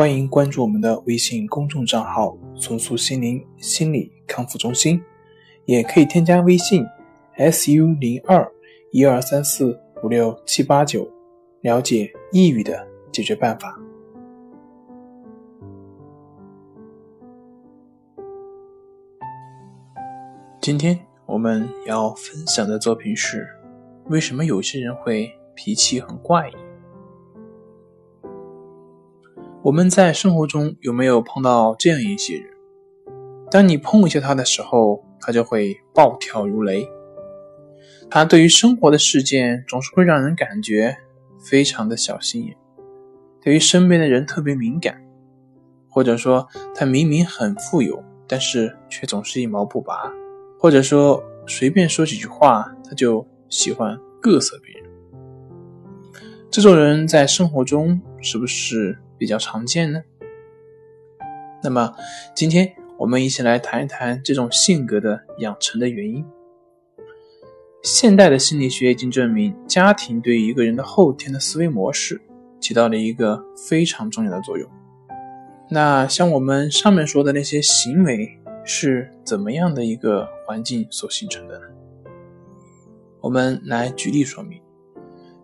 欢迎关注我们的微信公众账号“重塑心灵心理康复中心”，也可以添加微信 “su 零二一二三四五六七八九”，了解抑郁的解决办法。今天我们要分享的作品是：为什么有些人会脾气很怪异？我们在生活中有没有碰到这样一些人？当你碰一下他的时候，他就会暴跳如雷。他对于生活的事件总是会让人感觉非常的小心眼，对于身边的人特别敏感，或者说他明明很富有，但是却总是一毛不拔，或者说随便说几句话他就喜欢各色别人。这种人在生活中是不是？比较常见呢。那么，今天我们一起来谈一谈这种性格的养成的原因。现代的心理学已经证明，家庭对一个人的后天的思维模式起到了一个非常重要的作用。那像我们上面说的那些行为是怎么样的一个环境所形成的呢？我们来举例说明。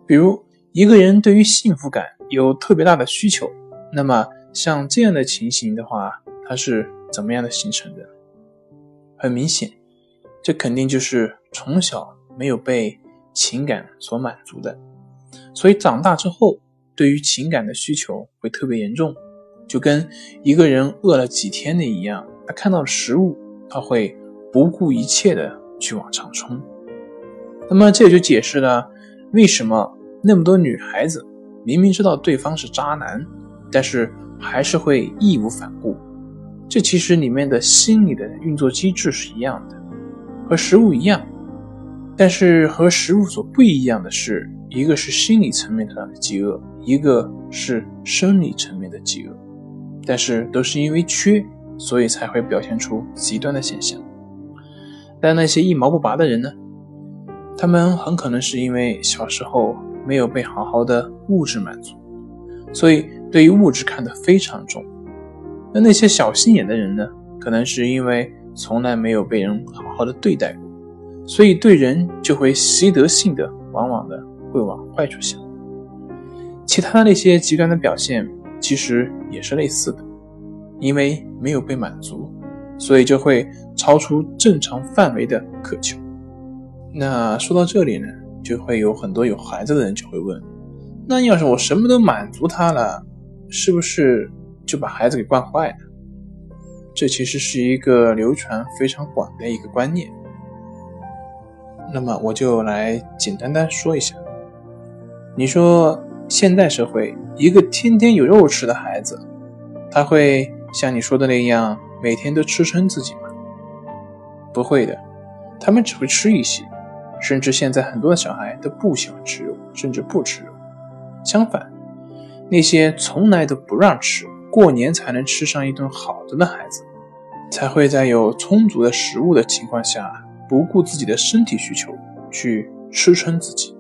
比如，一个人对于幸福感有特别大的需求。那么像这样的情形的话，它是怎么样的形成的？很明显，这肯定就是从小没有被情感所满足的，所以长大之后对于情感的需求会特别严重，就跟一个人饿了几天的一样，他看到食物，他会不顾一切的去往上冲。那么这也就解释了为什么那么多女孩子明明知道对方是渣男。但是还是会义无反顾，这其实里面的心理的运作机制是一样的，和食物一样。但是和食物所不一样的是，一个是心理层面上的饥饿，一个是生理层面的饥饿。但是都是因为缺，所以才会表现出极端的现象。但那些一毛不拔的人呢？他们很可能是因为小时候没有被好好的物质满足。所以，对于物质看得非常重。那那些小心眼的人呢？可能是因为从来没有被人好好的对待过，所以对人就会习得性的，往往的会往坏处想。其他的那些极端的表现，其实也是类似的，因为没有被满足，所以就会超出正常范围的渴求。那说到这里呢，就会有很多有孩子的人就会问。那要是我什么都满足他了，是不是就把孩子给惯坏了？这其实是一个流传非常广的一个观念。那么我就来简单的说一下。你说现代社会一个天天有肉吃的孩子，他会像你说的那样每天都吃撑自己吗？不会的，他们只会吃一些，甚至现在很多的小孩都不喜欢吃肉，甚至不吃肉。相反，那些从来都不让吃，过年才能吃上一顿好的的孩子，才会在有充足的食物的情况下，不顾自己的身体需求去吃撑自己。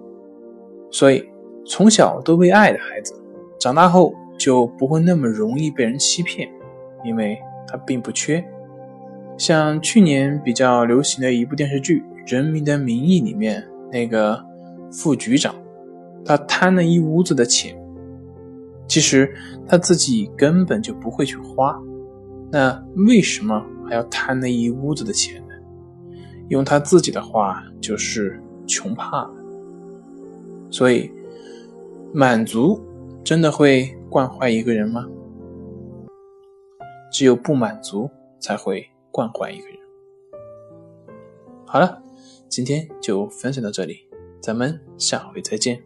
所以，从小都被爱的孩子，长大后就不会那么容易被人欺骗，因为他并不缺。像去年比较流行的一部电视剧《人民的名义》里面那个副局长。他贪了一屋子的钱，其实他自己根本就不会去花，那为什么还要贪那一屋子的钱呢？用他自己的话就是穷怕了。所以，满足真的会惯坏一个人吗？只有不满足才会惯坏一个人。好了，今天就分享到这里，咱们下回再见。